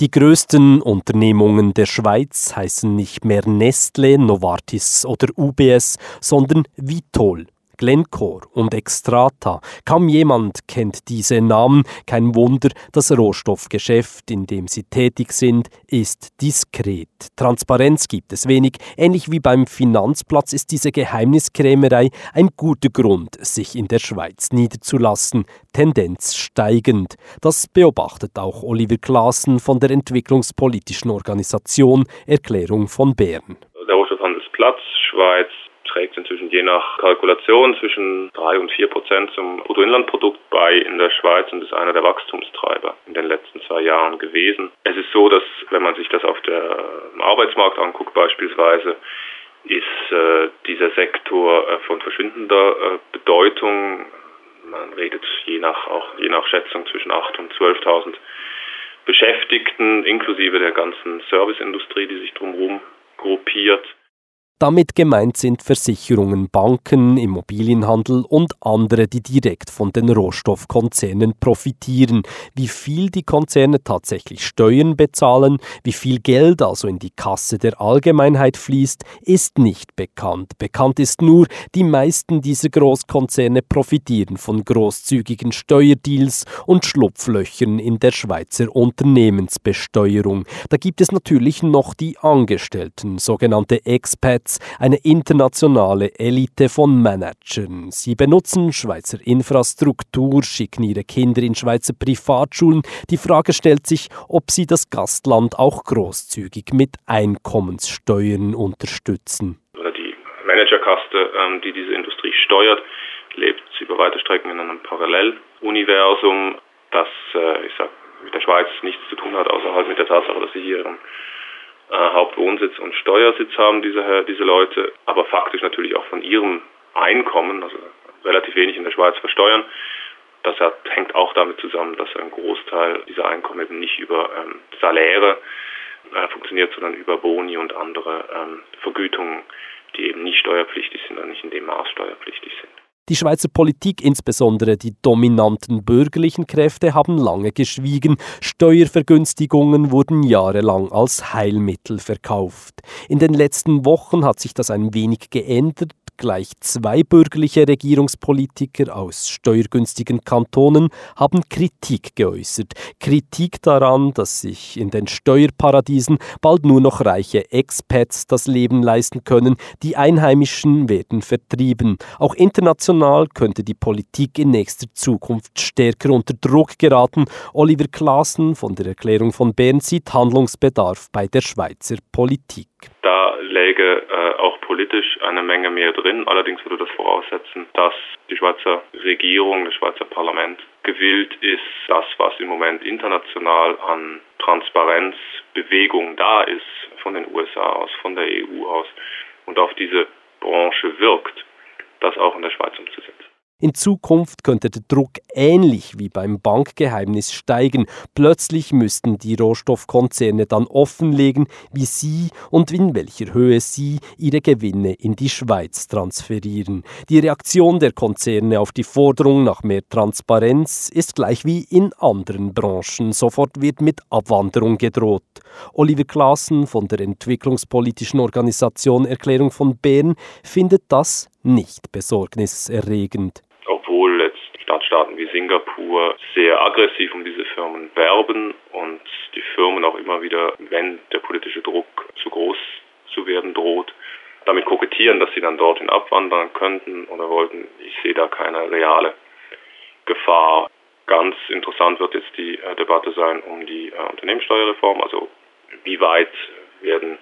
Die größten Unternehmungen der Schweiz heißen nicht mehr Nestle, Novartis oder UBS, sondern Vitol. Glencore und Extrata. Kaum jemand kennt diese Namen. Kein Wunder, das Rohstoffgeschäft, in dem sie tätig sind, ist diskret. Transparenz gibt es wenig. Ähnlich wie beim Finanzplatz ist diese Geheimniskrämerei ein guter Grund, sich in der Schweiz niederzulassen. Tendenz steigend. Das beobachtet auch Oliver Klaassen von der entwicklungspolitischen Organisation Erklärung von Bern. Der Rohstoffhandelsplatz Schweiz trägt inzwischen je nach Kalkulation zwischen drei und vier Prozent zum Bruttoinlandprodukt bei in der Schweiz und ist einer der Wachstumstreiber in den letzten zwei Jahren gewesen. Es ist so, dass wenn man sich das auf der Arbeitsmarkt anguckt beispielsweise, ist äh, dieser Sektor äh, von verschwindender äh, Bedeutung. Man redet je nach auch je nach Schätzung zwischen 8 und 12.000 Beschäftigten inklusive der ganzen Serviceindustrie, die sich drumherum gruppiert. Damit gemeint sind Versicherungen, Banken, Immobilienhandel und andere, die direkt von den Rohstoffkonzernen profitieren. Wie viel die Konzerne tatsächlich Steuern bezahlen, wie viel Geld also in die Kasse der Allgemeinheit fließt, ist nicht bekannt. Bekannt ist nur, die meisten dieser Großkonzerne profitieren von großzügigen Steuerdeals und Schlupflöchern in der Schweizer Unternehmensbesteuerung. Da gibt es natürlich noch die Angestellten, sogenannte Expats, Schweiz eine internationale Elite von Managern. Sie benutzen Schweizer Infrastruktur, schicken ihre Kinder in Schweizer Privatschulen. Die Frage stellt sich, ob sie das Gastland auch großzügig mit Einkommenssteuern unterstützen. Die Managerkaste, ähm, die diese Industrie steuert, lebt über weite Strecken in einem Paralleluniversum, das, äh, ich sag, mit der Schweiz nichts zu tun hat, außer halt mit der Tatsache, dass sie hier ihren äh, Hauptwohnsitz und Steuersitz haben, diese, diese Leute, aber faktisch natürlich auch von ihrem Einkommen, also relativ wenig in der Schweiz versteuern. Das hat, hängt auch damit zusammen, dass ein Großteil dieser Einkommen eben nicht über ähm, Saläre äh, funktioniert, sondern über Boni und andere ähm, Vergütungen, die eben nicht steuerpflichtig sind und nicht in dem Maß steuerpflichtig sind. Die Schweizer Politik, insbesondere die dominanten bürgerlichen Kräfte, haben lange geschwiegen. Steuervergünstigungen wurden jahrelang als Heilmittel verkauft. In den letzten Wochen hat sich das ein wenig geändert gleich zwei bürgerliche Regierungspolitiker aus steuergünstigen Kantonen haben Kritik geäußert. Kritik daran, dass sich in den Steuerparadiesen bald nur noch reiche Expats das Leben leisten können, die Einheimischen werden vertrieben. Auch international könnte die Politik in nächster Zukunft stärker unter Druck geraten. Oliver Klaassen von der Erklärung von Bern sieht Handlungsbedarf bei der Schweizer Politik. Läge äh, auch politisch eine Menge mehr drin. Allerdings würde das voraussetzen, dass die Schweizer Regierung, das Schweizer Parlament gewillt ist, das, was im Moment international an Transparenzbewegung da ist, von den USA aus, von der EU aus und auf diese Branche wirkt, das auch in der Schweiz umzusetzen. In Zukunft könnte der Druck ähnlich wie beim Bankgeheimnis steigen. Plötzlich müssten die Rohstoffkonzerne dann offenlegen, wie sie und in welcher Höhe sie ihre Gewinne in die Schweiz transferieren. Die Reaktion der Konzerne auf die Forderung nach mehr Transparenz ist gleich wie in anderen Branchen. Sofort wird mit Abwanderung gedroht. Oliver Klaassen von der entwicklungspolitischen Organisation Erklärung von Bern findet das nicht besorgniserregend. Wie Singapur sehr aggressiv um diese Firmen werben und die Firmen auch immer wieder, wenn der politische Druck zu groß zu werden droht, damit kokettieren, dass sie dann dorthin abwandern könnten oder wollten. Ich sehe da keine reale Gefahr. Ganz interessant wird jetzt die äh, Debatte sein um die äh, Unternehmenssteuerreform, also wie weit werden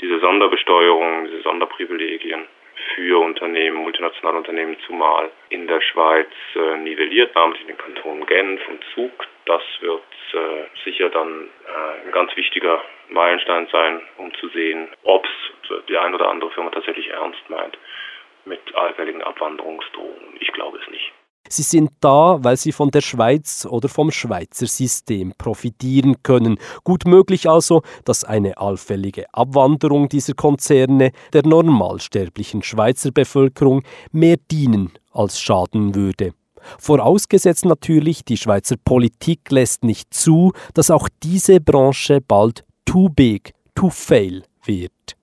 diese Sonderbesteuerungen, diese Sonderprivilegien für Unternehmen, multinationale Unternehmen zumal in der Schweiz äh, nivelliert, namentlich in den Kantonen Genf und Zug. Das wird äh, sicher dann äh, ein ganz wichtiger Meilenstein sein, um zu sehen, ob es die ein oder andere Firma tatsächlich ernst meint mit allfälligen Abwanderungsdrohungen. Ich glaube es nicht. Sie sind da, weil sie von der Schweiz oder vom Schweizer System profitieren können. Gut möglich also, dass eine allfällige Abwanderung dieser Konzerne der normalsterblichen Schweizer Bevölkerung mehr dienen als schaden würde. Vorausgesetzt natürlich, die Schweizer Politik lässt nicht zu, dass auch diese Branche bald too big to fail wird.